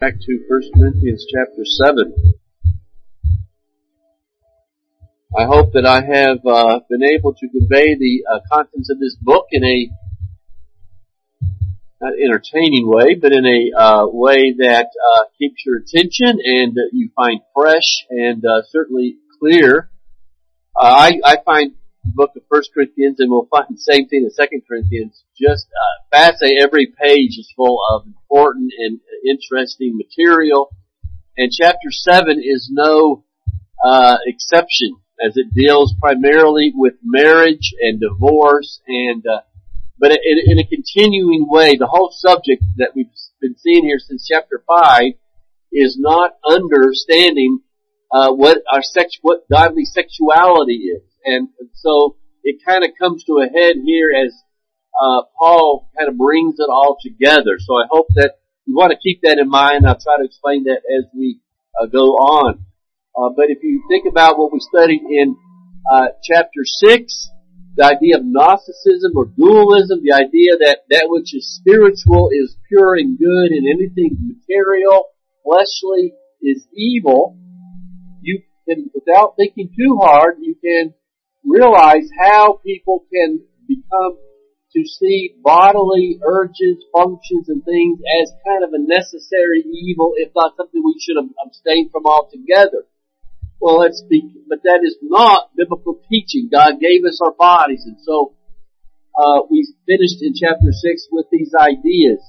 Back to 1 Corinthians chapter 7. I hope that I have uh, been able to convey the uh, contents of this book in a not entertaining way, but in a uh, way that uh, keeps your attention and that you find fresh and uh, certainly clear. Uh, I, I find the book of First Corinthians, and we'll find the same thing in Second Corinthians. Just uh, fascinating. Every page is full of important and interesting material, and chapter seven is no uh, exception, as it deals primarily with marriage and divorce, and uh, but in, in a continuing way, the whole subject that we've been seeing here since chapter five is not understanding uh, what our sex, what godly sexuality is, and so it kind of comes to a head here as uh, Paul kind of brings it all together. So I hope that you want to keep that in mind. I'll try to explain that as we uh, go on. Uh, but if you think about what we studied in uh, chapter six, the idea of Gnosticism or dualism, the idea that that which is spiritual is pure and good and anything material, fleshly is evil, can, without thinking too hard, you can realize how people can become to see bodily urges, functions, and things as kind of a necessary evil, if not something we should abstain from altogether. Well, let's be, but that is not biblical teaching. God gave us our bodies, and so uh, we finished in chapter six with these ideas.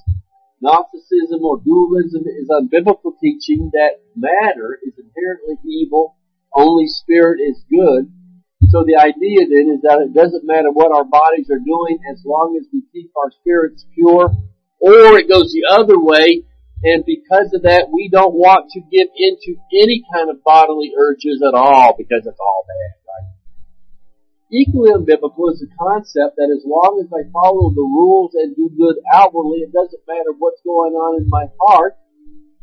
Gnosticism or dualism is unbiblical teaching that matter is inherently evil. Only spirit is good. So the idea then is that it doesn't matter what our bodies are doing as long as we keep our spirits pure. Or it goes the other way and because of that, we don't want to give into any kind of bodily urges at all because it's all bad, right? Equally unbiblical is the concept that as long as I follow the rules and do good outwardly, it doesn't matter what's going on in my heart.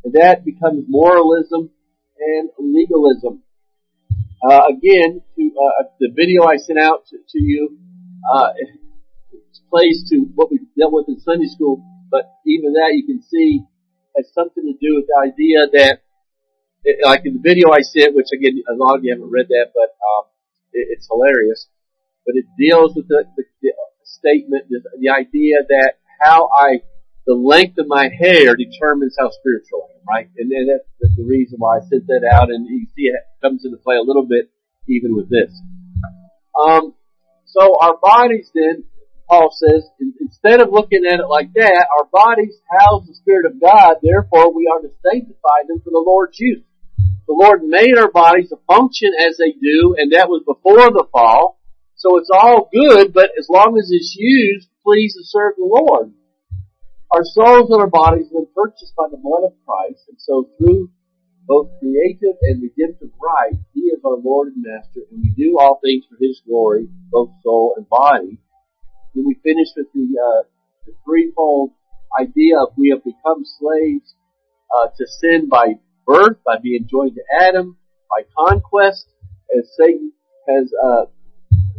And that becomes moralism and legalism. Uh, again, to uh, the video I sent out to, to you uh, plays to what we dealt with in Sunday school, but even that you can see has something to do with the idea that, like in the video I sent, which again, a lot of you haven't read that, but um, it, it's hilarious. But it deals with the, the, the statement, the, the idea that how I, the length of my hair determines how spiritual I am, right? And, and that's, the reason why I sent that out, and you see it comes into play a little bit even with this. Um, so our bodies then Paul says, instead of looking at it like that, our bodies house the Spirit of God, therefore we are to sanctify them for the Lord's use. The Lord made our bodies to function as they do, and that was before the fall. So it's all good, but as long as it's used, please to serve the Lord. Our souls and our bodies have been purchased by the blood of Christ, and so through both creative and redemptive right, He is our Lord and Master, and we do all things for His glory, both soul and body. Then we finish with the, uh, the threefold idea of we have become slaves uh, to sin by birth, by being joined to Adam, by conquest, as Satan has uh,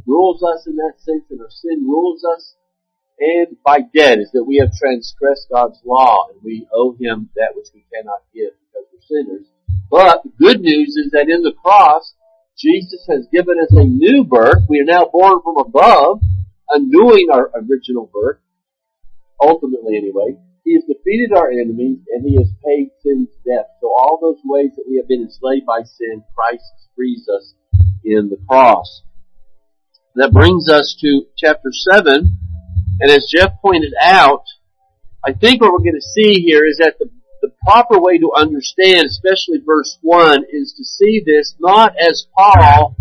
rules us in that sense, and our sin rules us, and by debt is that we have transgressed God's law and we owe Him that which we cannot give because we're sinners. But the good news is that in the cross, Jesus has given us a new birth. We are now born from above undoing our original birth, ultimately anyway. He has defeated our enemies and he has paid sin's debt. So all those ways that we have been enslaved by sin, Christ frees us in the cross. That brings us to chapter 7. And as Jeff pointed out, I think what we're going to see here is that the, the proper way to understand, especially verse 1, is to see this not as Paul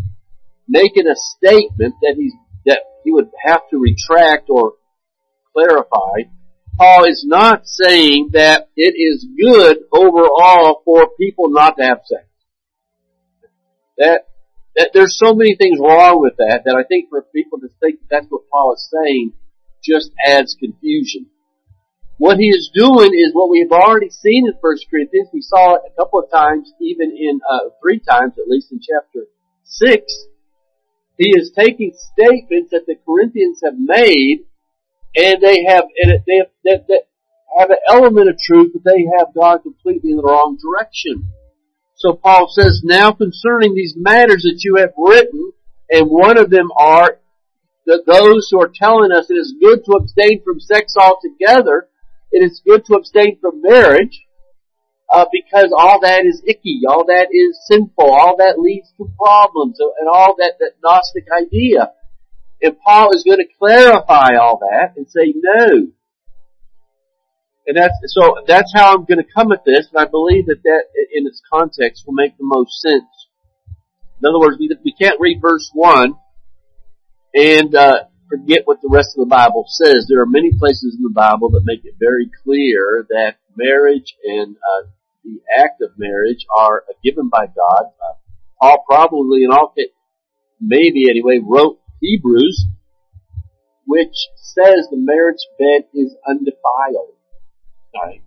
making a statement that he's that he would have to retract or clarify. Paul is not saying that it is good overall for people not to have sex. That, that there's so many things wrong with that that I think for people to think that that's what Paul is saying just adds confusion. What he is doing is what we have already seen in 1 Corinthians. We saw it a couple of times, even in, uh, three times at least in chapter 6 he is taking statements that the Corinthians have made, and they have, and they have, that, have an element of truth, but they have God completely in the wrong direction. So Paul says, now concerning these matters that you have written, and one of them are that those who are telling us it is good to abstain from sex altogether, it is good to abstain from marriage, uh, because all that is icky, all that is sinful, all that leads to problems, and all that, that Gnostic idea. And Paul is going to clarify all that and say no. And that's, so that's how I'm going to come at this, and I believe that that in its context will make the most sense. In other words, we, we can't read verse 1 and, uh, forget what the rest of the Bible says. There are many places in the Bible that make it very clear that marriage and, uh, the act of marriage are given by God. Uh, Paul probably in all cases, maybe anyway, wrote Hebrews, which says the marriage bed is undefiled. Right?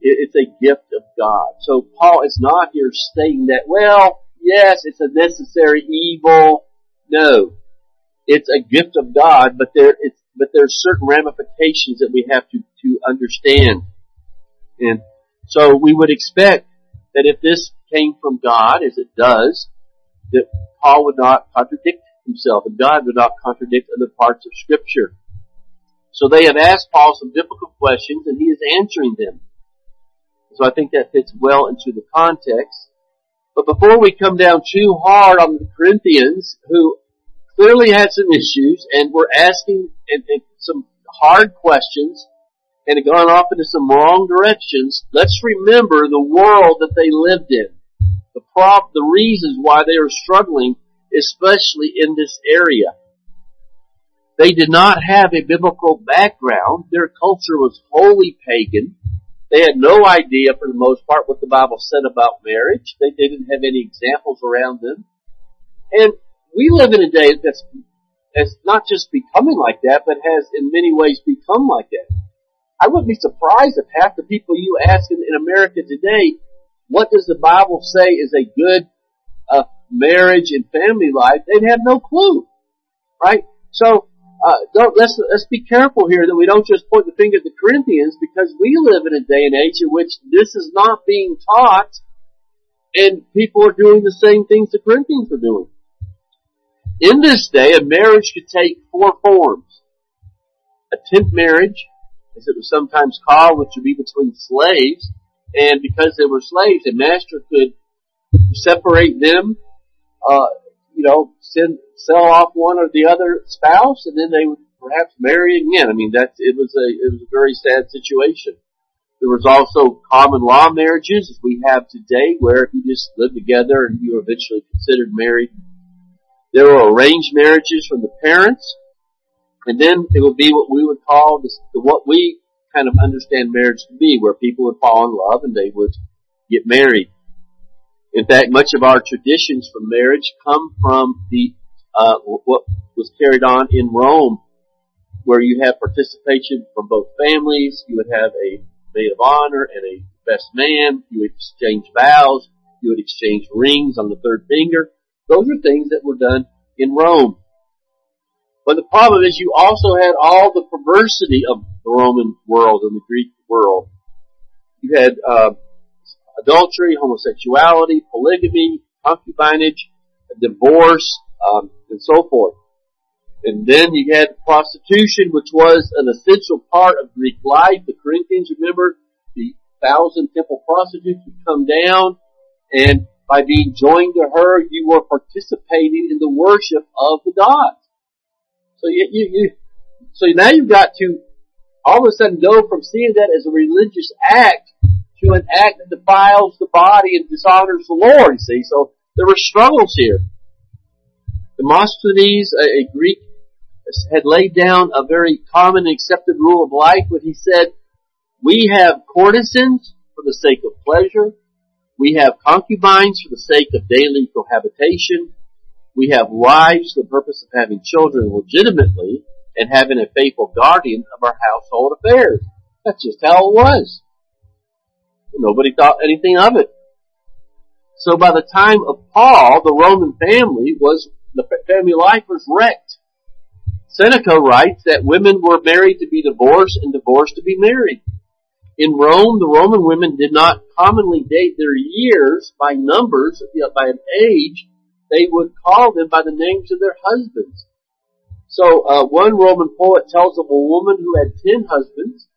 It's a gift of God. So Paul is not here stating that, well, yes, it's a necessary evil. No. It's a gift of God, but there, it's, but there's certain ramifications that we have to, to understand. And so we would expect that if this came from God, as it does, that Paul would not contradict himself and God would not contradict other parts of scripture. So they have asked Paul some difficult questions and he is answering them. So I think that fits well into the context. But before we come down too hard on the Corinthians, who clearly had some issues and were asking and, and some hard questions and had gone off into some wrong directions, let's remember the world that they lived in. The prop, the reasons why they are struggling, especially in this area. They did not have a biblical background. Their culture was wholly pagan. They had no idea, for the most part, what the Bible said about marriage. They, they didn't have any examples around them. And we live in a day that's, that's not just becoming like that, but has in many ways become like that. I wouldn't be surprised if half the people you ask in, in America today, what does the Bible say is a good uh, marriage and family life? They'd have no clue, right? So uh, don't, let's, let's be careful here that we don't just point the finger at the Corinthians because we live in a day and age in which this is not being taught and people are doing the same things the Corinthians were doing. In this day, a marriage could take four forms. A tent marriage, as it was sometimes called, which would be between slaves, and because they were slaves, a master could separate them, uh, you know, send, sell off one or the other spouse, and then they would perhaps marry again. I mean, that it was a it was a very sad situation. There was also common law marriages, as we have today, where if you just live together and you were eventually considered married. There were arranged marriages from the parents, and then it would be what we would call the, the what we kind of understand marriage to be, where people would fall in love and they would get married. In fact, much of our traditions for marriage come from the uh, what was carried on in Rome, where you have participation from both families. You would have a maid of honor and a best man. You would exchange vows. You would exchange rings on the third finger. Those are things that were done in Rome. But the problem is you also had all the perversity of the Roman world and the Greek world. You had uh, adultery, homosexuality, polygamy, concubinage, divorce, um, and so forth. And then you had prostitution, which was an essential part of Greek life. The Corinthians, remember, the thousand temple prostitutes would come down, and by being joined to her, you were participating in the worship of the gods. So you, you, you so now you've got to all of a sudden go from seeing that as a religious act to an act that defiles the body and dishonors the Lord, see. So there were struggles here. Demosthenes, a, a Greek, had laid down a very common and accepted rule of life when he said, we have courtesans for the sake of pleasure. We have concubines for the sake of daily cohabitation. We have wives for the purpose of having children legitimately and having a faithful guardian of our household affairs. That's just how it was. Nobody thought anything of it. So by the time of Paul, the Roman family was, the family life was wrecked. Seneca writes that women were married to be divorced and divorced to be married. In Rome, the Roman women did not commonly date their years by numbers, by an age. They would call them by the names of their husbands. So uh, one Roman poet tells of a woman who had ten husbands.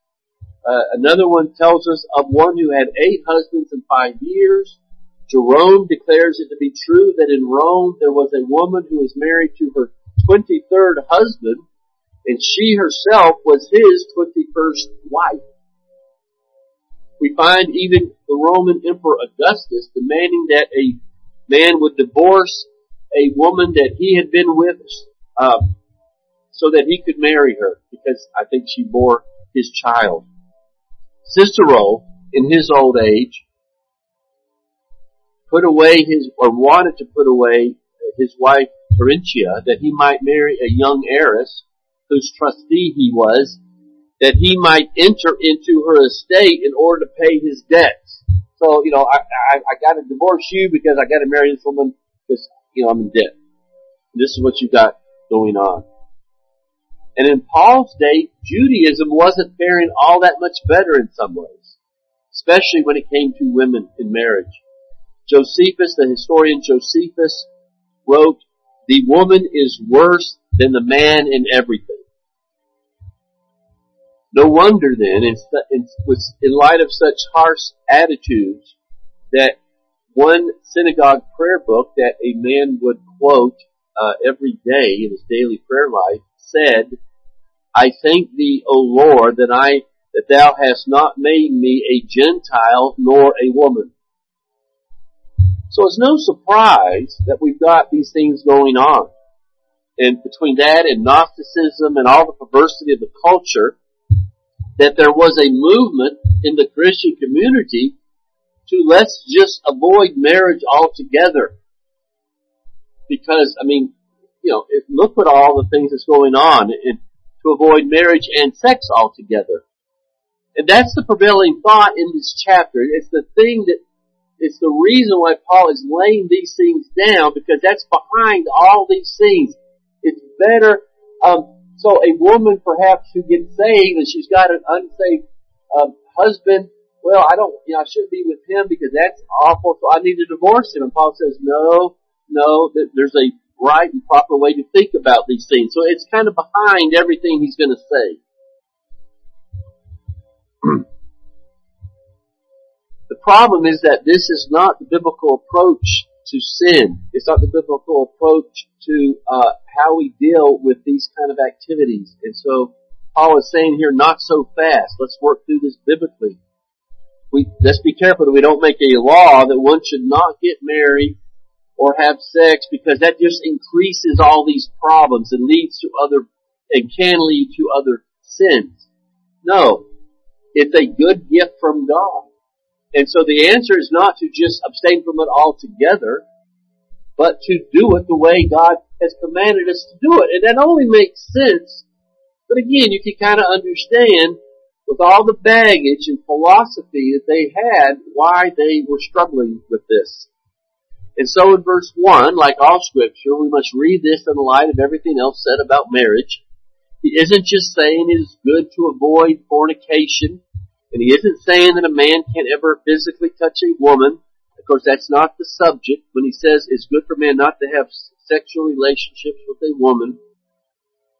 Uh, another one tells us of one who had eight husbands in five years. Jerome declares it to be true that in Rome there was a woman who was married to her 23rd husband, and she herself was his 21st wife. We find even the Roman Emperor Augustus demanding that a man would divorce a woman that he had been with, um, so that he could marry her, because I think she bore his child. Cicero, in his old age, put away his, or wanted to put away his wife Terentia that he might marry a young heiress whose trustee he was, that he might enter into her estate in order to pay his debts. So, you know, I, I, I gotta divorce you because I gotta marry this woman because, you know, I'm in debt. This is what you got going on. And in Paul's day, Judaism wasn't faring all that much better in some ways, especially when it came to women in marriage. Josephus, the historian Josephus, wrote, the woman is worse than the man in everything. No wonder then, in, in, light of such harsh attitudes, that one synagogue prayer book that a man would quote uh, every day in his daily prayer life said, I thank thee, O Lord, that I that thou hast not made me a Gentile nor a woman. So it's no surprise that we've got these things going on. And between that and Gnosticism and all the perversity of the culture, that there was a movement in the Christian community to let's just avoid marriage altogether. Because, I mean, you know, look at all the things that's going on and to avoid marriage and sex altogether. And that's the prevailing thought in this chapter. It's the thing that it's the reason why Paul is laying these things down because that's behind all these things. It's better. Um, so a woman perhaps who gets saved and she's got an unsaved um, husband. Well, I don't, you know, I shouldn't be with him because that's awful. So I need to divorce him. And Paul says, no, no, there's a right and proper way to think about these things. So it's kind of behind everything he's going to say. The problem is that this is not the biblical approach to sin. It's not the biblical approach to uh, how we deal with these kind of activities. And so Paul is saying here, not so fast. Let's work through this biblically. We let's be careful that we don't make a law that one should not get married or have sex because that just increases all these problems and leads to other and can lead to other sins. No, it's a good gift from God. And so the answer is not to just abstain from it altogether, but to do it the way God has commanded us to do it. And that only makes sense. But again, you can kind of understand with all the baggage and philosophy that they had, why they were struggling with this. And so in verse 1, like all scripture, we must read this in the light of everything else said about marriage. He isn't just saying it is good to avoid fornication and he isn't saying that a man can't ever physically touch a woman. Of course, that's not the subject when he says it's good for man not to have sexual relationships with a woman.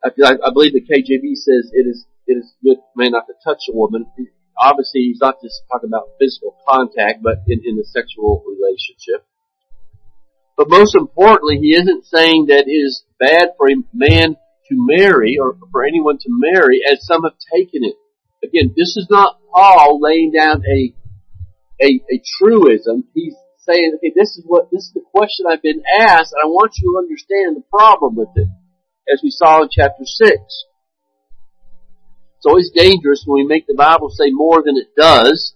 I, I believe the KJV says it is it is good for man not to touch a woman. Obviously, he's not just talking about physical contact, but in, in the sexual relationship. But most importantly, he isn't saying that it is bad for a man to marry or for anyone to marry as some have taken it. Again, this is not Paul laying down a, a, a truism. He's saying, okay, this is what, this is the question I've been asked, and I want you to understand the problem with it, as we saw in chapter 6. It's always dangerous when we make the Bible say more than it does,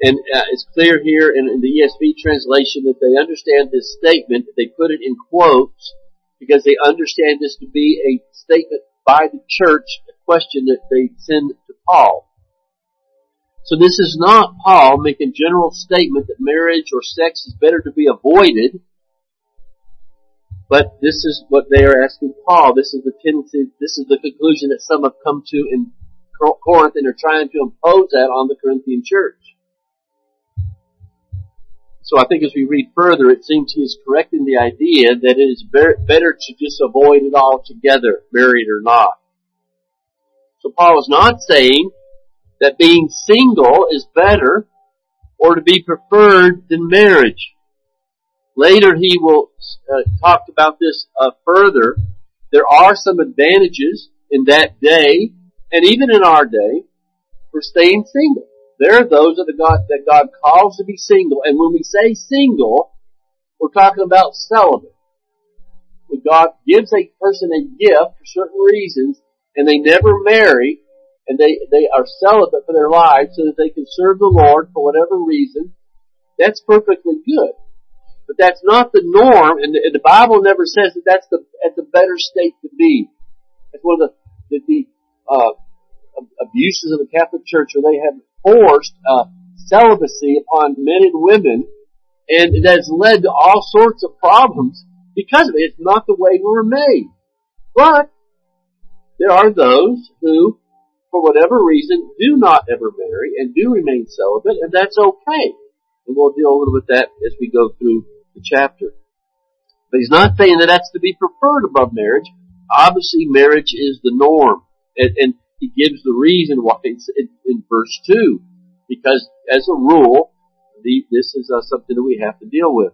and uh, it's clear here in, in the ESV translation that they understand this statement, they put it in quotes, because they understand this to be a statement by the church, a question that they send to Paul. So this is not Paul making general statement that marriage or sex is better to be avoided, but this is what they are asking Paul. This is the tendency, this is the conclusion that some have come to in Corinth and are trying to impose that on the Corinthian church. So I think as we read further, it seems he is correcting the idea that it is better to just avoid it altogether, married or not. So Paul is not saying that being single is better or to be preferred than marriage. Later he will uh, talk about this uh, further. There are some advantages in that day and even in our day for staying single. There are those that God, that God calls to be single. And when we say single, we're talking about celibate. When God gives a person a gift for certain reasons, and they never marry, and they, they are celibate for their lives so that they can serve the Lord for whatever reason, that's perfectly good. But that's not the norm, and the, and the Bible never says that that's the, that's the better state to be. That's one of the, the, the uh, abuses of the Catholic Church where they have forced uh, celibacy upon men and women, and it has led to all sorts of problems because of it. It's not the way we were made. But there are those who, for whatever reason, do not ever marry and do remain celibate, and that's okay. And we'll deal a little with that as we go through the chapter. But he's not saying that that's to be preferred above marriage. Obviously, marriage is the norm. And, and he gives the reason why it's in, in verse 2. Because as a rule, the, this is uh, something that we have to deal with.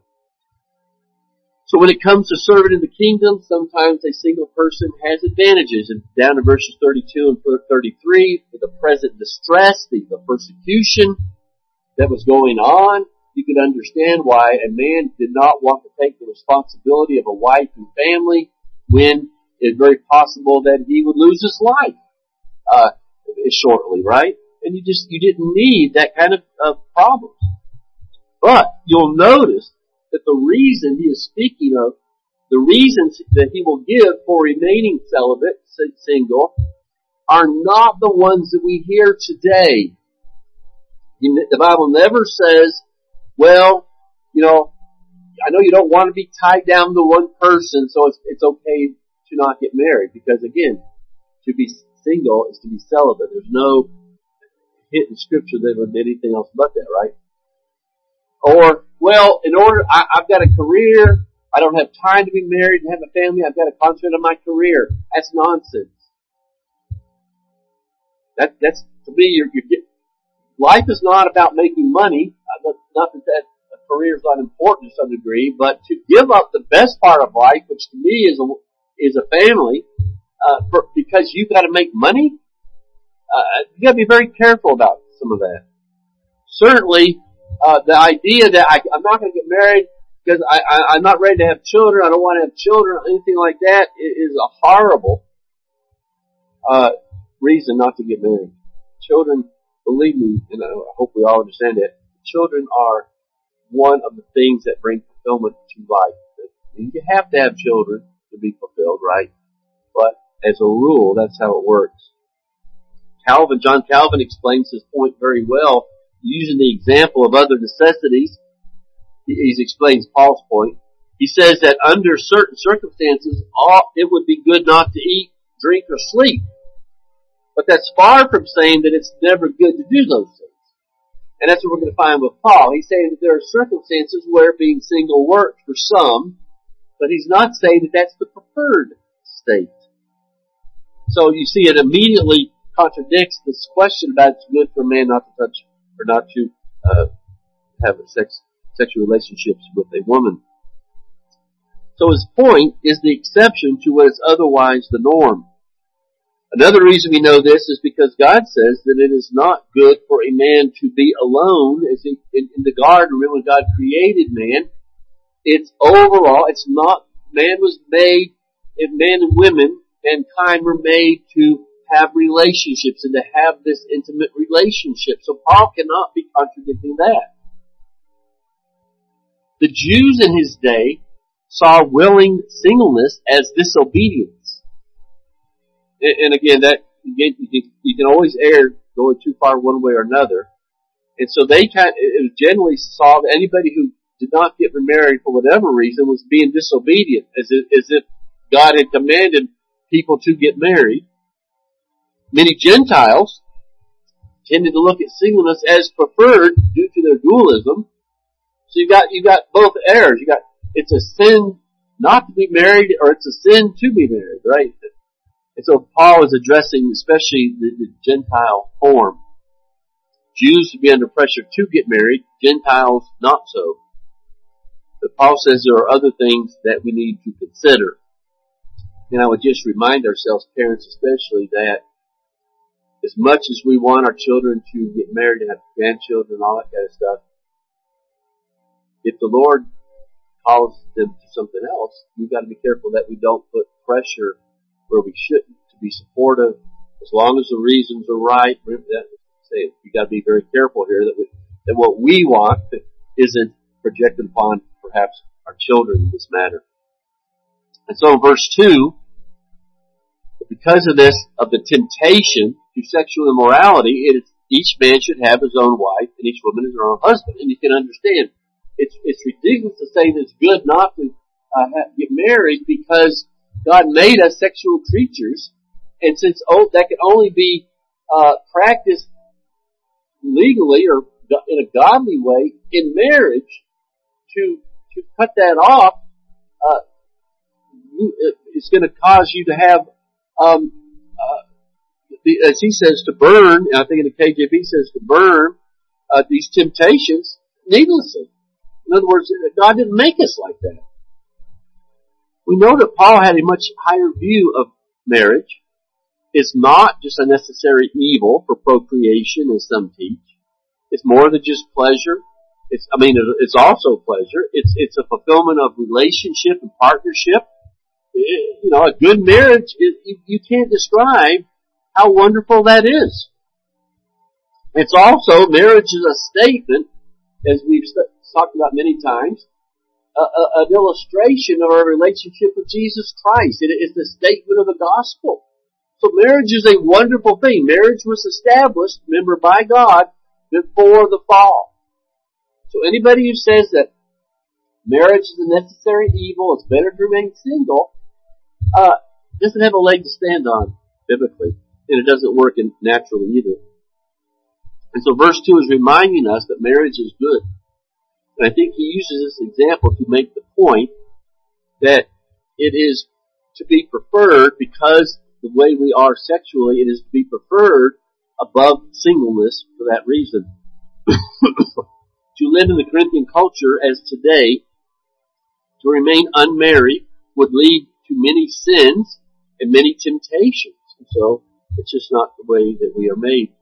So when it comes to serving in the kingdom, sometimes a single person has advantages. And down in verses 32 and 33, for the present distress, the, the persecution that was going on, you could understand why a man did not want to take the responsibility of a wife and family when it's very possible that he would lose his life uh, shortly, right? And you just you didn't need that kind of, of problems. But you'll notice that the reason he is speaking of, the reasons that he will give for remaining celibate, single, are not the ones that we hear today. The Bible never says, well, you know, I know you don't want to be tied down to one person, so it's, it's okay to not get married, because again, to be single is to be celibate. There's no hint in scripture that would be anything else but that, right? Or, well, in order, I, I've got a career, I don't have time to be married and have a family, I've got to concentrate on my career. That's nonsense. That, that's, to me, you're, you're life is not about making money. Uh, not that that a career is not important to some degree, but to give up the best part of life, which to me is a, is a family, uh, for, because you've got to make money, uh, you got to be very careful about some of that. Certainly, uh, the idea that I, I'm not going to get married because I, I, I'm not ready to have children, I don't want to have children, anything like that is a horrible uh, reason not to get married. Children, believe me, and I hope we all understand that, children are one of the things that bring fulfillment to life. You have to have children to be fulfilled, right? But as a rule, that's how it works. Calvin, John Calvin explains his point very well using the example of other necessities. He explains Paul's point. He says that under certain circumstances, it would be good not to eat, drink, or sleep. But that's far from saying that it's never good to do those things. And that's what we're going to find with Paul. He's saying that there are circumstances where being single works for some, but he's not saying that that's the preferred state. So you see, it immediately contradicts this question about it's good for a man not to touch or not to uh, have sex sexual relationships with a woman. So his point is the exception to what is otherwise the norm. Another reason we know this is because God says that it is not good for a man to be alone. As in, in, in the garden, remember when God created man, it's overall, it's not, man was made, if men and women mankind were made to have relationships and to have this intimate relationship. So Paul cannot be contradicting that. The Jews in his day saw willing singleness as disobedience. And again, that again, you can always err going too far one way or another. And so they kind of generally saw that anybody who did not get remarried for whatever reason was being disobedient, as if, as if God had commanded people to get married. Many Gentiles tended to look at singleness as preferred due to their dualism. So you got you got both errors. You got it's a sin not to be married, or it's a sin to be married, right? And so Paul is addressing especially the, the Gentile form. Jews would be under pressure to get married, Gentiles not so. But Paul says there are other things that we need to consider. And I would just remind ourselves, parents especially, that as much as we want our children to get married and have grandchildren and all that kind of stuff, if the Lord calls them to something else, we've got to be careful that we don't put pressure where we shouldn't to be supportive as long as the reasons are right. That, say, we got to be very careful here that we, that what we want isn't projected upon perhaps our children in this matter. And so verse 2, because of this, of the temptation to sexual immorality, it is, each man should have his own wife and each woman her own husband. And you can understand, it's, it's ridiculous to say that it's good not to uh, get married because God made us sexual creatures. And since oh, that can only be uh, practiced legally or in a godly way in marriage, to to cut that off, uh, it's going to cause you to have, um, uh, as he says, to burn. I think in the KJV says to burn uh, these temptations needlessly. In other words, God didn't make us like that. We know that Paul had a much higher view of marriage. It's not just a necessary evil for procreation, as some teach. It's more than just pleasure. It's, I mean, it's also pleasure. It's, it's a fulfillment of relationship and partnership. You know, a good marriage, it, you, can't describe how wonderful that is. It's also, marriage is a statement, as we've talked about many times, a, a, an illustration of our relationship with Jesus Christ. It is the statement of the gospel. So marriage is a wonderful thing. Marriage was established, remember, by God before the fall. So anybody who says that marriage is a necessary evil, it's better to remain single, uh, doesn't have a leg to stand on biblically, and it doesn't work in naturally either. And so verse 2 is reminding us that marriage is good. And I think he uses this example to make the point that it is to be preferred because the way we are sexually, it is to be preferred above singleness for that reason. to live in the Corinthian culture as today, to remain unmarried would lead to many sins and many temptations. So it's just not the way that we are made.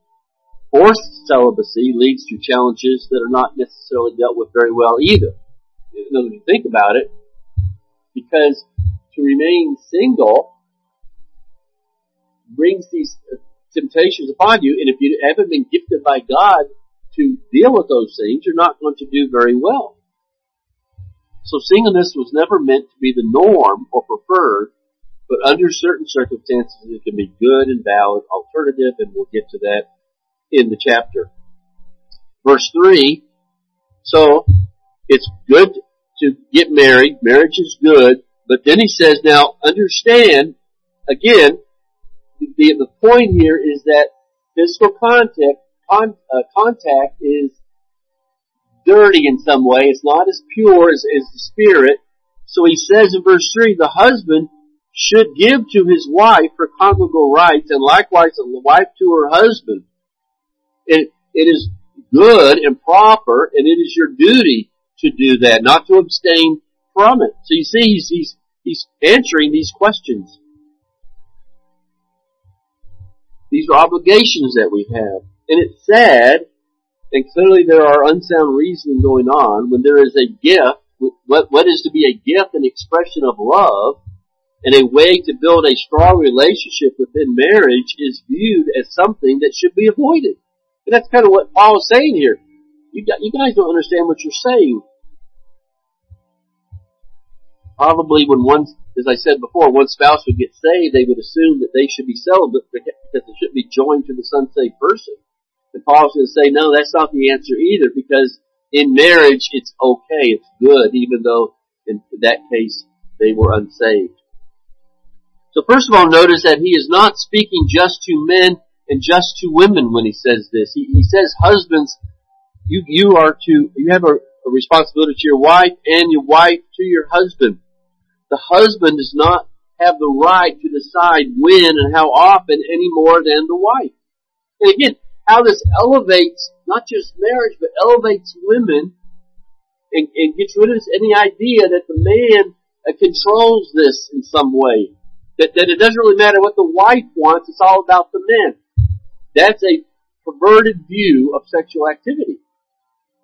Forced celibacy leads to challenges that are not necessarily dealt with very well either. You know, when you think about it, because to remain single brings these uh, temptations upon you, and if you haven't been gifted by God to deal with those things, you're not going to do very well. So singleness was never meant to be the norm or preferred, but under certain circumstances it can be good and valid alternative, and we'll get to that in the chapter. Verse 3, so it's good to get married, marriage is good, but then he says, now understand, again, the, the point here is that physical contact con, uh, contact is dirty in some way. It's not as pure as, as the spirit. So he says in verse 3, the husband should give to his wife her conjugal rights and likewise the wife to her husband. It, it is good and proper and it is your duty to do that, not to abstain from it. So you see, he's, he's, he's answering these questions. These are obligations that we have. And it's sad, and clearly there are unsound reasoning going on when there is a gift, what, what is to be a gift and expression of love, and a way to build a strong relationship within marriage is viewed as something that should be avoided. And that's kind of what Paul is saying here. You, got, you guys don't understand what you're saying. Probably when one, as I said before, one spouse would get saved, they would assume that they should be celibate because they should be joined to the unsaved person. And Paul's going to say, no, that's not the answer either, because in marriage it's okay, it's good, even though in that case they were unsaved. So first of all, notice that he is not speaking just to men and just to women when he says this. He, he says, husbands, you, you are to, you have a, a responsibility to your wife and your wife to your husband. The husband does not have the right to decide when and how often any more than the wife. And again, how this elevates not just marriage, but elevates women and, and gets rid of any idea that the man uh, controls this in some way. That, that it doesn't really matter what the wife wants, it's all about the men. That's a perverted view of sexual activity.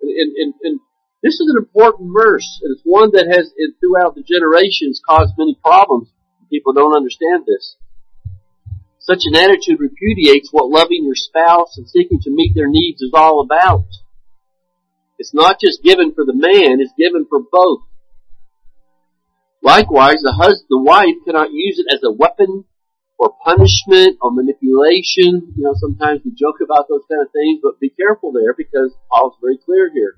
And, and, and, this is an important verse, and it's one that has, throughout the generations, caused many problems. People don't understand this. Such an attitude repudiates what loving your spouse and seeking to meet their needs is all about. It's not just given for the man, it's given for both. Likewise, the husband, the wife cannot use it as a weapon or punishment or manipulation. You know, sometimes we joke about those kind of things, but be careful there because Paul's very clear here.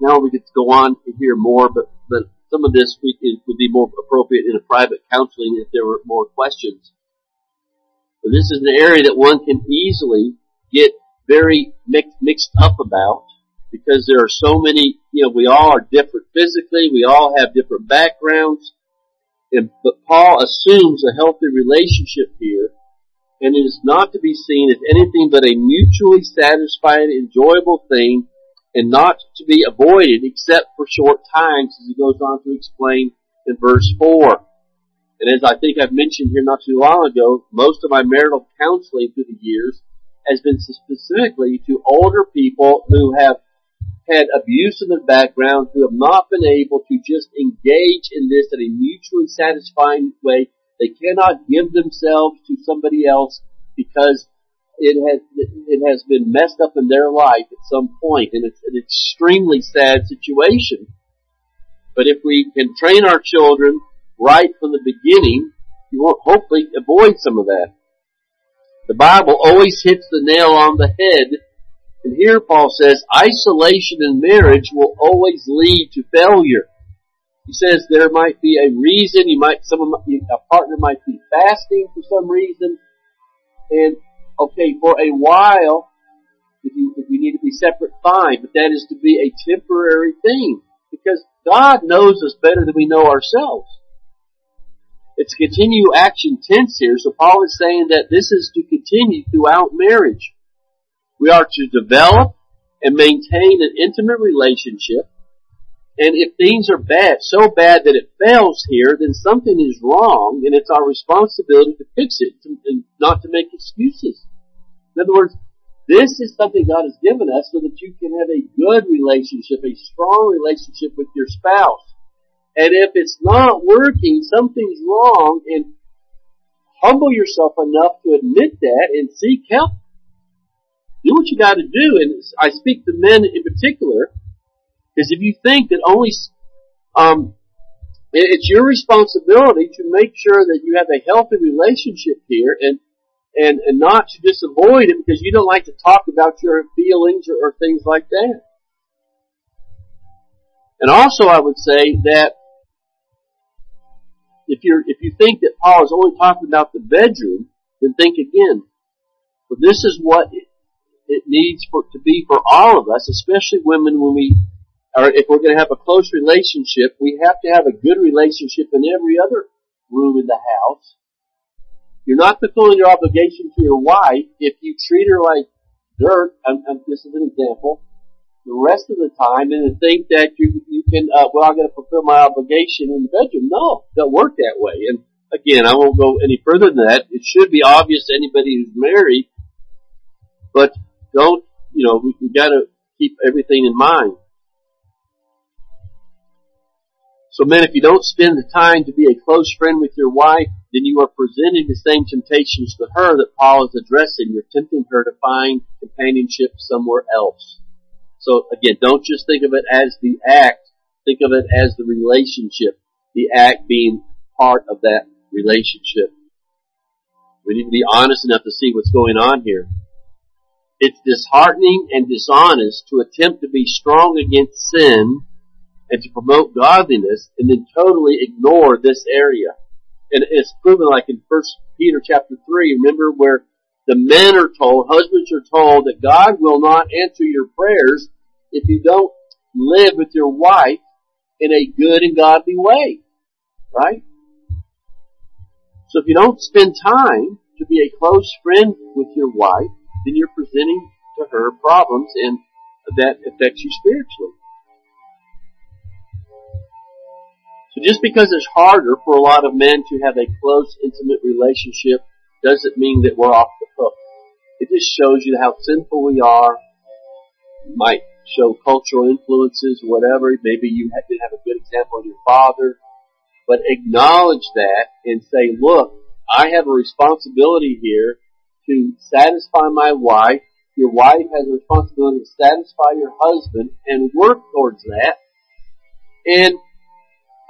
Now we get to go on to hear more, but, but some of this we, would be more appropriate in a private counseling if there were more questions. But this is an area that one can easily get very mixed, mixed up about because there are so many, you know, we all are different physically, we all have different backgrounds, and, but Paul assumes a healthy relationship here, and it is not to be seen as anything but a mutually satisfying, enjoyable thing and not to be avoided except for short times, as he goes on to explain in verse 4. And as I think I've mentioned here not too long ago, most of my marital counseling through the years has been specifically to older people who have had abuse in their background, who have not been able to just engage in this in a mutually satisfying way. They cannot give themselves to somebody else because it has it has been messed up in their life at some point, and it's an extremely sad situation. But if we can train our children right from the beginning, you will hopefully avoid some of that. The Bible always hits the nail on the head, and here Paul says isolation in marriage will always lead to failure. He says there might be a reason, you might, some a partner might be fasting for some reason, and okay, for a while, if you, if you need to be separate, fine, but that is to be a temporary thing. Because God knows us better than we know ourselves. It's continue action tense here, so Paul is saying that this is to continue throughout marriage. We are to develop and maintain an intimate relationship, and if things are bad, so bad that it fails here, then something is wrong, and it's our responsibility to fix it, and not to make excuses. In other words, this is something God has given us so that you can have a good relationship, a strong relationship with your spouse. And if it's not working, something's wrong, and humble yourself enough to admit that and seek help. Do what you gotta do, and I speak to men in particular, because if you think that only, um, it's your responsibility to make sure that you have a healthy relationship here, and and, and not to just avoid it because you don't like to talk about your feelings or, or things like that. And also I would say that if you're, if you think that Paul is only talking about the bedroom, then think again. For this is what it, it needs for, to be for all of us, especially women when we, or if we're going to have a close relationship, we have to have a good relationship in every other room in the house you're not fulfilling your obligation to your wife if you treat her like dirt, and, and this is an example, the rest of the time and to think that you, you can, uh, well, I'm going to fulfill my obligation in the bedroom. No, don't work that way. And again, I won't go any further than that. It should be obvious to anybody who's married, but don't, you know, we, we gotta keep everything in mind. So men, if you don't spend the time to be a close friend with your wife, then you are presenting the same temptations to her that Paul is addressing. You're tempting her to find companionship somewhere else. So again, don't just think of it as the act, think of it as the relationship, the act being part of that relationship. We need to be honest enough to see what's going on here. It's disheartening and dishonest to attempt to be strong against sin and to promote godliness and then totally ignore this area. and it's proven like in First Peter chapter three. Remember where the men are told, husbands are told that God will not answer your prayers if you don't live with your wife in a good and godly way, right? So if you don't spend time to be a close friend with your wife, then you're presenting to her problems and that affects you spiritually. Just because it's harder for a lot of men to have a close, intimate relationship doesn't mean that we're off the hook. It just shows you how sinful we are. Might show cultural influences, whatever. Maybe you didn't have a good example of your father. But acknowledge that and say, look, I have a responsibility here to satisfy my wife. Your wife has a responsibility to satisfy your husband and work towards that. And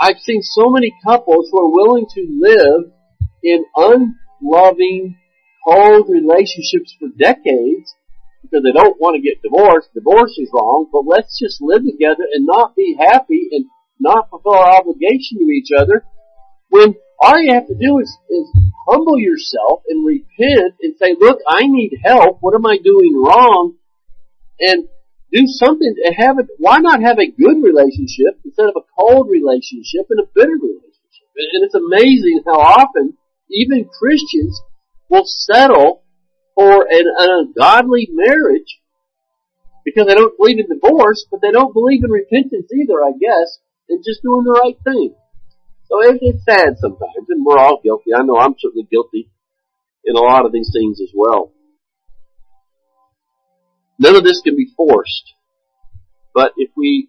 I've seen so many couples who are willing to live in unloving, cold relationships for decades because they don't want to get divorced. Divorce is wrong, but let's just live together and not be happy and not fulfill our obligation to each other when all you have to do is, is humble yourself and repent and say, look, I need help. What am I doing wrong? And do something to have it. Why not have a good relationship instead of a cold relationship and a bitter relationship? And it's amazing how often even Christians will settle for an, an ungodly marriage because they don't believe in divorce, but they don't believe in repentance either, I guess, and just doing the right thing. So it, it's sad sometimes, and we're all guilty. I know I'm certainly guilty in a lot of these things as well. None of this can be forced. But if we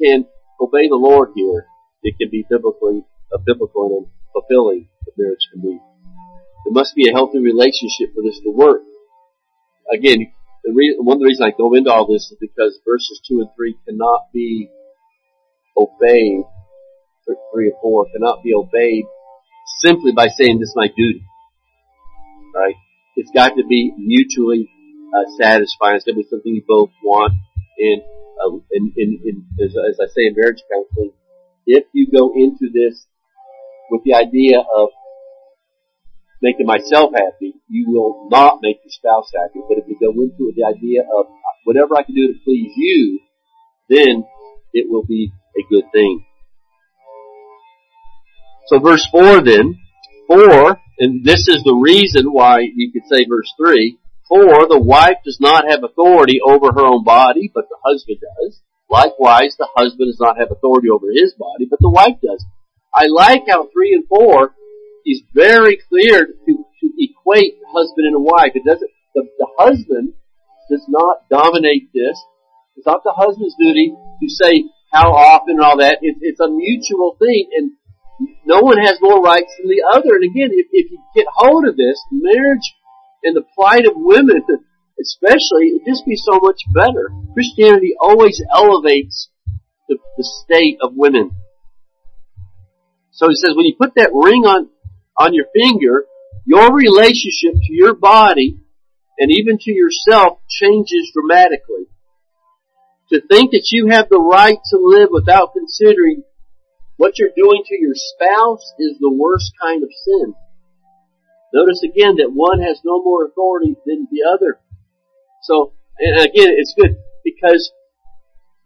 can obey the Lord here, it can be biblically, a biblical and fulfilling that marriage can be. There must be a healthy relationship for this to work. Again, the reason, one of the reasons I go into all this is because verses 2 and 3 cannot be obeyed, 3 and 4 cannot be obeyed simply by saying this is my duty. Right? It's got to be mutually uh, satisfying. It's to be something you both want. And, uh, and as, as, I say in marriage counseling, if you go into this with the idea of making myself happy, you will not make your spouse happy. But if you go into it with the idea of whatever I can do to please you, then it will be a good thing. So verse 4 then, 4, and this is the reason why you could say verse 3, for the wife does not have authority over her own body, but the husband does. Likewise, the husband does not have authority over his body, but the wife does. I like how three and four is very clear to, to equate husband and wife. It doesn't, the, the husband does not dominate this. It's not the husband's duty to say how often and all that. It, it's a mutual thing and no one has more rights than the other. And again, if, if you get hold of this, marriage and the plight of women, especially, it'd just be so much better. Christianity always elevates the, the state of women. So he says, when you put that ring on, on your finger, your relationship to your body and even to yourself changes dramatically. To think that you have the right to live without considering what you're doing to your spouse is the worst kind of sin. Notice again that one has no more authority than the other. So, and again, it's good because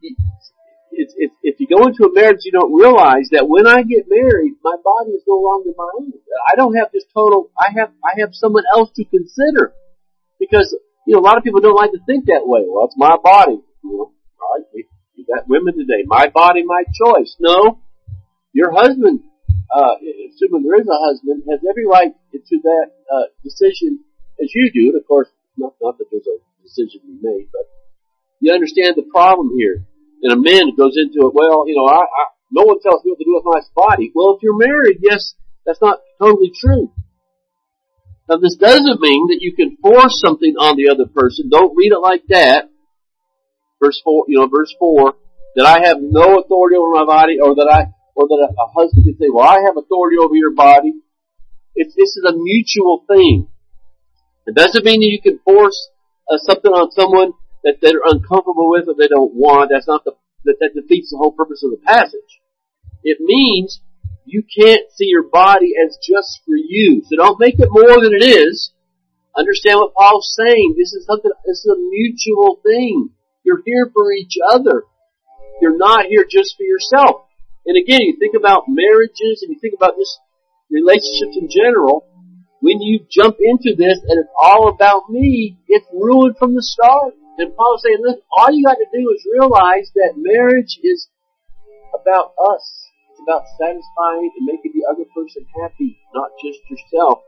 it's, it's, if you go into a marriage, you don't realize that when I get married, my body is no longer my own. I don't have this total. I have I have someone else to consider because you know a lot of people don't like to think that way. Well, it's my body. You know, all right, you got women today. My body, my choice. No, your husband uh, assuming there is a husband, has every right to that uh, decision as you do. And of course, not, not that there's a decision to be made, but you understand the problem here. And a man goes into it, well, you know, I, I, no one tells me what to do with my body. Well, if you're married, yes, that's not totally true. Now, this doesn't mean that you can force something on the other person. Don't read it like that. Verse four, you know, verse four, that I have no authority over my body or that I or that a, a husband can say, well, I have authority over your body. It's, this is a mutual thing. It doesn't mean that you can force uh, something on someone that they're uncomfortable with or they don't want. That's not the, that, that defeats the whole purpose of the passage. It means You can't see your body as just for you. So don't make it more than it is. Understand what Paul's saying. This is something, this is a mutual thing. You're here for each other. You're not here just for yourself. And again, you think about marriages and you think about just relationships in general. When you jump into this and it's all about me, it's ruined from the start. And Paul's saying, look, all you got to do is realize that marriage is about us. It's about satisfying and making the other person happy, not just yourself.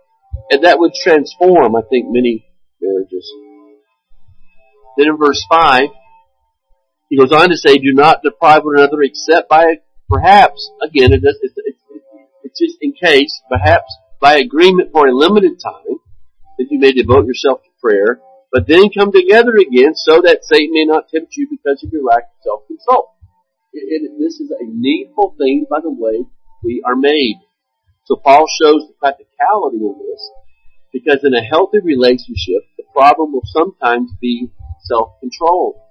And that would transform, I think, many marriages. Then in verse 5, he goes on to say, do not deprive one another except by, perhaps, again, it does, it's, it's, it's just in case, perhaps by agreement for a limited time, that you may devote yourself to prayer, but then come together again so that Satan may not tempt you because of your lack of self-control. It, it, this is a needful thing by the way we are made. So Paul shows the practicality of this because in a healthy relationship, the problem will sometimes be self-control.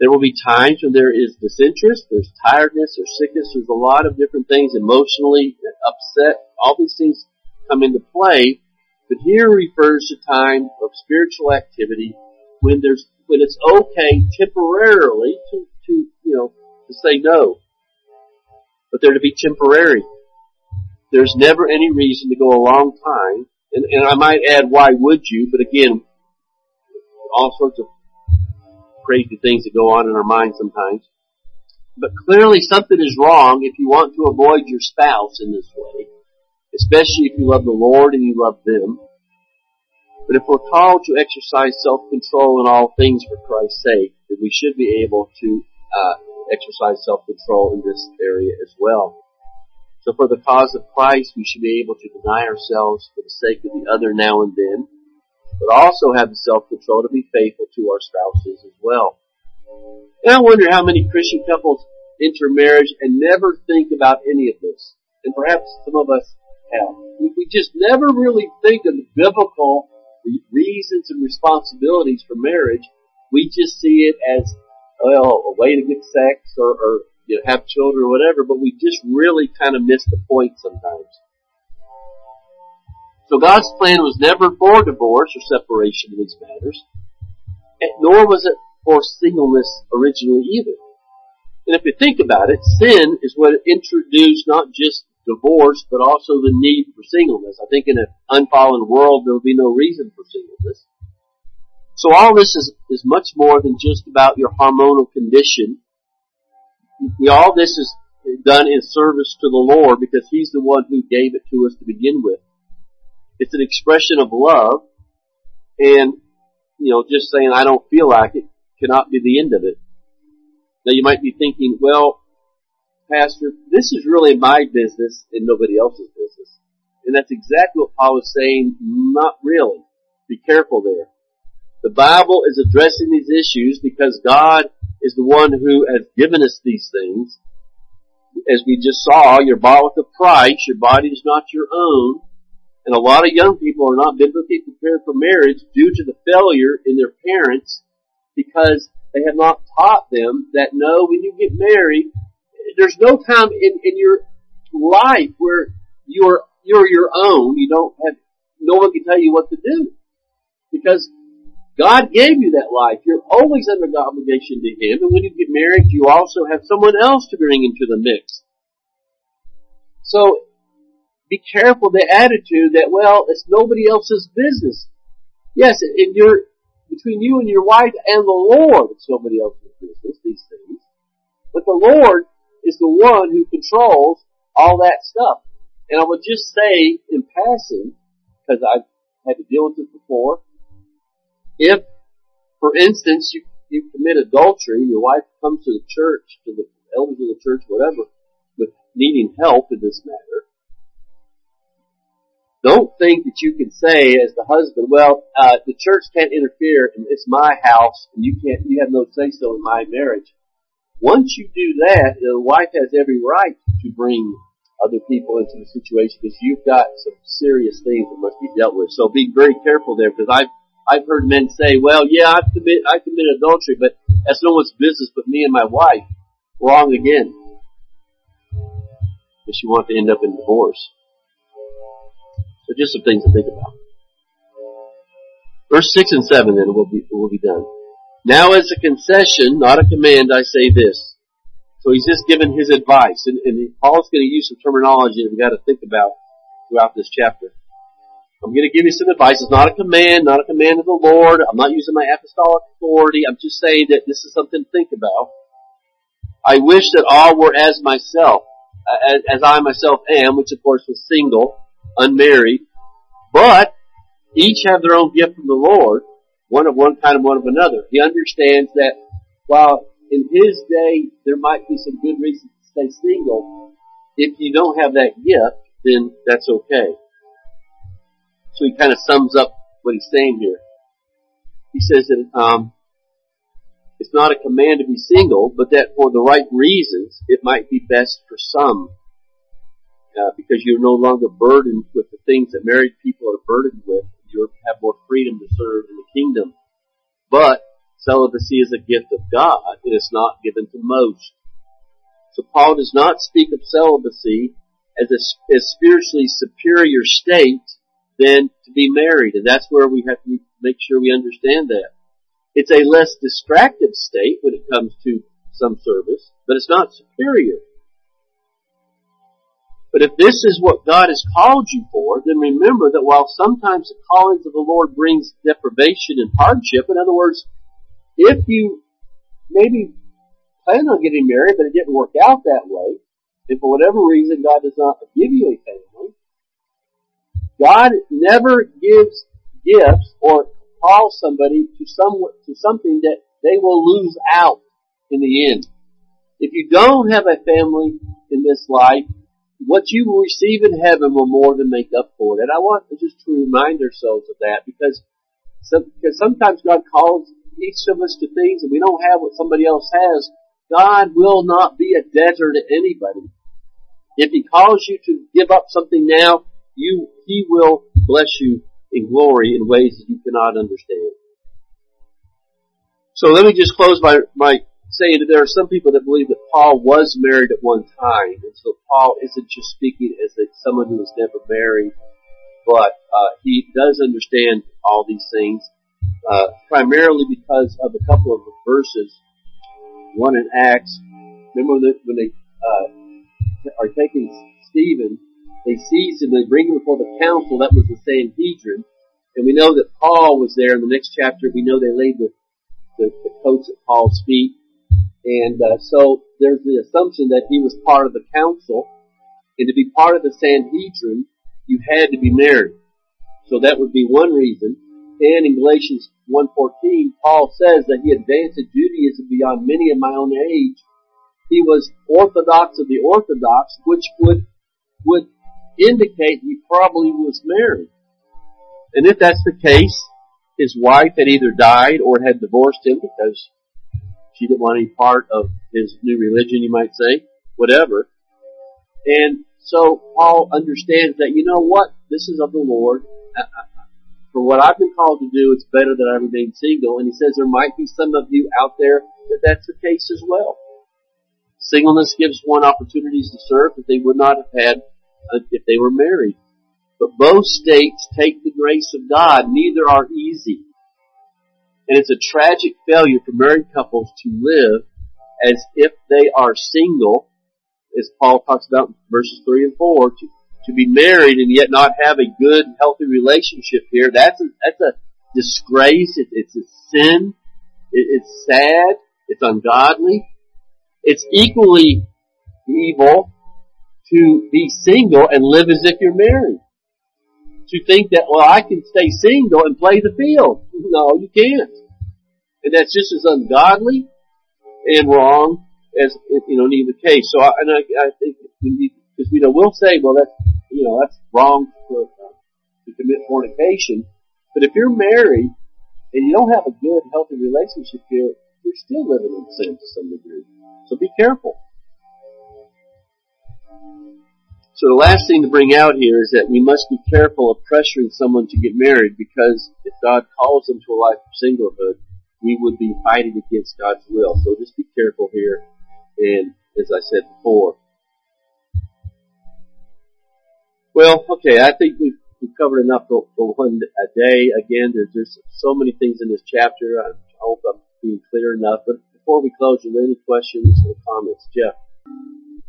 There will be times when there is disinterest, there's tiredness, there's sickness, there's a lot of different things emotionally upset. All these things come into play. But here refers to time of spiritual activity when there's when it's okay temporarily to, to you know to say no. But they're to be temporary. There's never any reason to go a long time. And, and I might add, why would you? But again, all sorts of crazy things that go on in our minds sometimes. But clearly something is wrong if you want to avoid your spouse in this way, especially if you love the Lord and you love them. But if we're called to exercise self-control in all things for Christ's sake, then we should be able to uh, exercise self-control in this area as well. So for the cause of Christ, we should be able to deny ourselves for the sake of the other now and then, but also have the self-control to be faithful to our spouses as well. And I wonder how many Christian couples enter marriage and never think about any of this. And perhaps some of us have. We, just never really think of the biblical reasons and responsibilities for marriage. We just see it as, well, a way to get sex or, or you know, have children or whatever, but we just really kind of miss the point sometimes. So God's plan was never for divorce or separation in these matters, nor was it for singleness originally either. And if you think about it, sin is what introduced not just divorce, but also the need for singleness. I think in an unfallen world, there will be no reason for singleness. So all this is, is much more than just about your hormonal condition. All this is done in service to the Lord because He's the one who gave it to us to begin with. It's an expression of love, and you know, just saying I don't feel like it cannot be the end of it. Now you might be thinking, well, Pastor, this is really my business and nobody else's business. And that's exactly what Paul is saying. Not really. Be careful there. The Bible is addressing these issues because God is the one who has given us these things. As we just saw, you're bought with a price. Your body is not your own. And a lot of young people are not biblically prepared for marriage due to the failure in their parents because they have not taught them that no, when you get married, there's no time in, in your life where you're, you're your own. You don't have, no one can tell you what to do. Because God gave you that life. You're always under the obligation to Him. And when you get married, you also have someone else to bring into the mix. So be careful the attitude that, well, it's nobody else's business. Yes, in your, between you and your wife and the Lord, it's nobody else's business, these things. But the Lord is the one who controls all that stuff. And I would just say in passing, because I've had to deal with this before, if, for instance, you, you commit adultery, your wife comes to the church, to the elders of the church, whatever, with needing help in this matter, don't think that you can say as the husband, well, uh, the church can't interfere and it's my house and you can't, you have no say so in my marriage. Once you do that, the wife has every right to bring other people into the situation because you've got some serious things that must be dealt with. So be very careful there because I've, I've heard men say, well, yeah, I've commit, I committed adultery, but that's no one's business but me and my wife. Wrong again. Because you want to end up in divorce. So just some things to think about. Verse 6 and 7 then will be, will be done. Now as a concession, not a command, I say this. So he's just given his advice, and, and Paul's going to use some terminology that we've got to think about throughout this chapter. I'm going to give you some advice. It's not a command, not a command of the Lord. I'm not using my apostolic authority. I'm just saying that this is something to think about. I wish that all were as myself, uh, as, as I myself am, which of course was single, unmarried. But each have their own gift from the Lord, one of one kind and one of another. He understands that while in his day there might be some good reasons to stay single, if you don't have that gift, then that's okay. So he kind of sums up what he's saying here. He says that um, it's not a command to be single, but that for the right reasons, it might be best for some. Uh, because you're no longer burdened with the things that married people are burdened with. You have more freedom to serve in the kingdom. But celibacy is a gift of God, and it's not given to most. So Paul does not speak of celibacy as a, as spiritually superior state than to be married, and that's where we have to make sure we understand that. It's a less distracted state when it comes to some service, but it's not superior. But if this is what God has called you for, then remember that while sometimes the callings of the Lord brings deprivation and hardship, in other words, if you maybe plan on getting married, but it didn't work out that way, and for whatever reason God does not give you a family, God never gives gifts or calls somebody to some to something that they will lose out in the end. If you don't have a family in this life, what you will receive in heaven will more than make up for it. And I want to just to remind ourselves of that because, some, because sometimes God calls each of us to things and we don't have what somebody else has. God will not be a debtor to anybody. If He calls you to give up something now, you, He will bless you in glory in ways that you cannot understand. So let me just close by, by saying that there are some people that believe that Paul was married at one time, and so Paul isn't just speaking as someone who was never married, but uh, he does understand all these things, uh, primarily because of a couple of verses. One in Acts. Remember that when they uh, are taking Stephen they seize him, they bring him before the council, that was the Sanhedrin. And we know that Paul was there in the next chapter. We know they laid the, the, the coats at Paul's feet. And uh, so there's the assumption that he was part of the council. And to be part of the Sanhedrin, you had to be married. So that would be one reason. And in Galatians 1.14, Paul says that he advanced Judaism beyond many of my own age. He was orthodox of the orthodox, which would, would indicate he probably was married. And if that's the case, his wife had either died or had divorced him because she didn't want any part of his new religion, you might say, whatever. And so Paul understands that, you know what, this is of the Lord. For what I've been called to do, it's better that I remain single. And he says there might be some of you out there that that's the case as well. Singleness gives one opportunities to serve that they would not have had uh, if they were married. But both states take the grace of God. Neither are easy. And it's a tragic failure for married couples to live as if they are single, as Paul talks about in verses 3 and 4, to, to be married and yet not have a good, healthy relationship here. That's a, that's a disgrace. It, it's a sin. It, it's sad. It's ungodly. It's equally evil to be single and live as if you're married. To think that, well, I can stay single and play the field. No, you can't. And that's just as ungodly and wrong as, you know, need the case. So, I, and I, I think, because, you know, we'll say, well, that's, you know, that's wrong to, uh, to commit fornication. But if you're married and you don't have a good, healthy relationship here, you're still living in sin to some degree. So be careful. So the last thing to bring out here is that we must be careful of pressuring someone to get married because if God calls them to a life of singlehood, we would be fighting against God's will. So just be careful here. And as I said before, Well, okay, I think we've, we've covered enough for, for one a day. Again, there's, just so many things in this chapter. I hope I'm being clear enough. But before we close, are there any questions or comments? Jeff?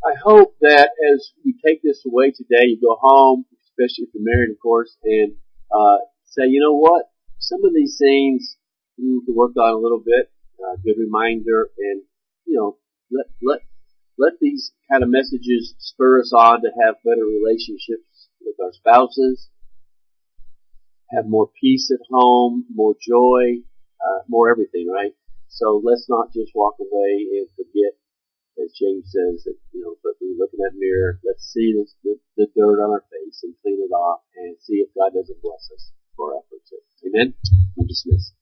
I hope that as we take this away today, you go home, especially if you're married, of course, and uh, say, you know what? Some of these things we need to work on a little bit. Uh, good reminder, and you know, let let let these kind of messages spur us on to have better relationships with our spouses, have more peace at home, more joy, uh, more everything, right? So let's not just walk away and forget, as James says, that you know, but we look in that mirror, let's see this, the, the dirt on our face and clean it off, and see if God doesn't bless us for our efforts. Amen. I'm dismissed.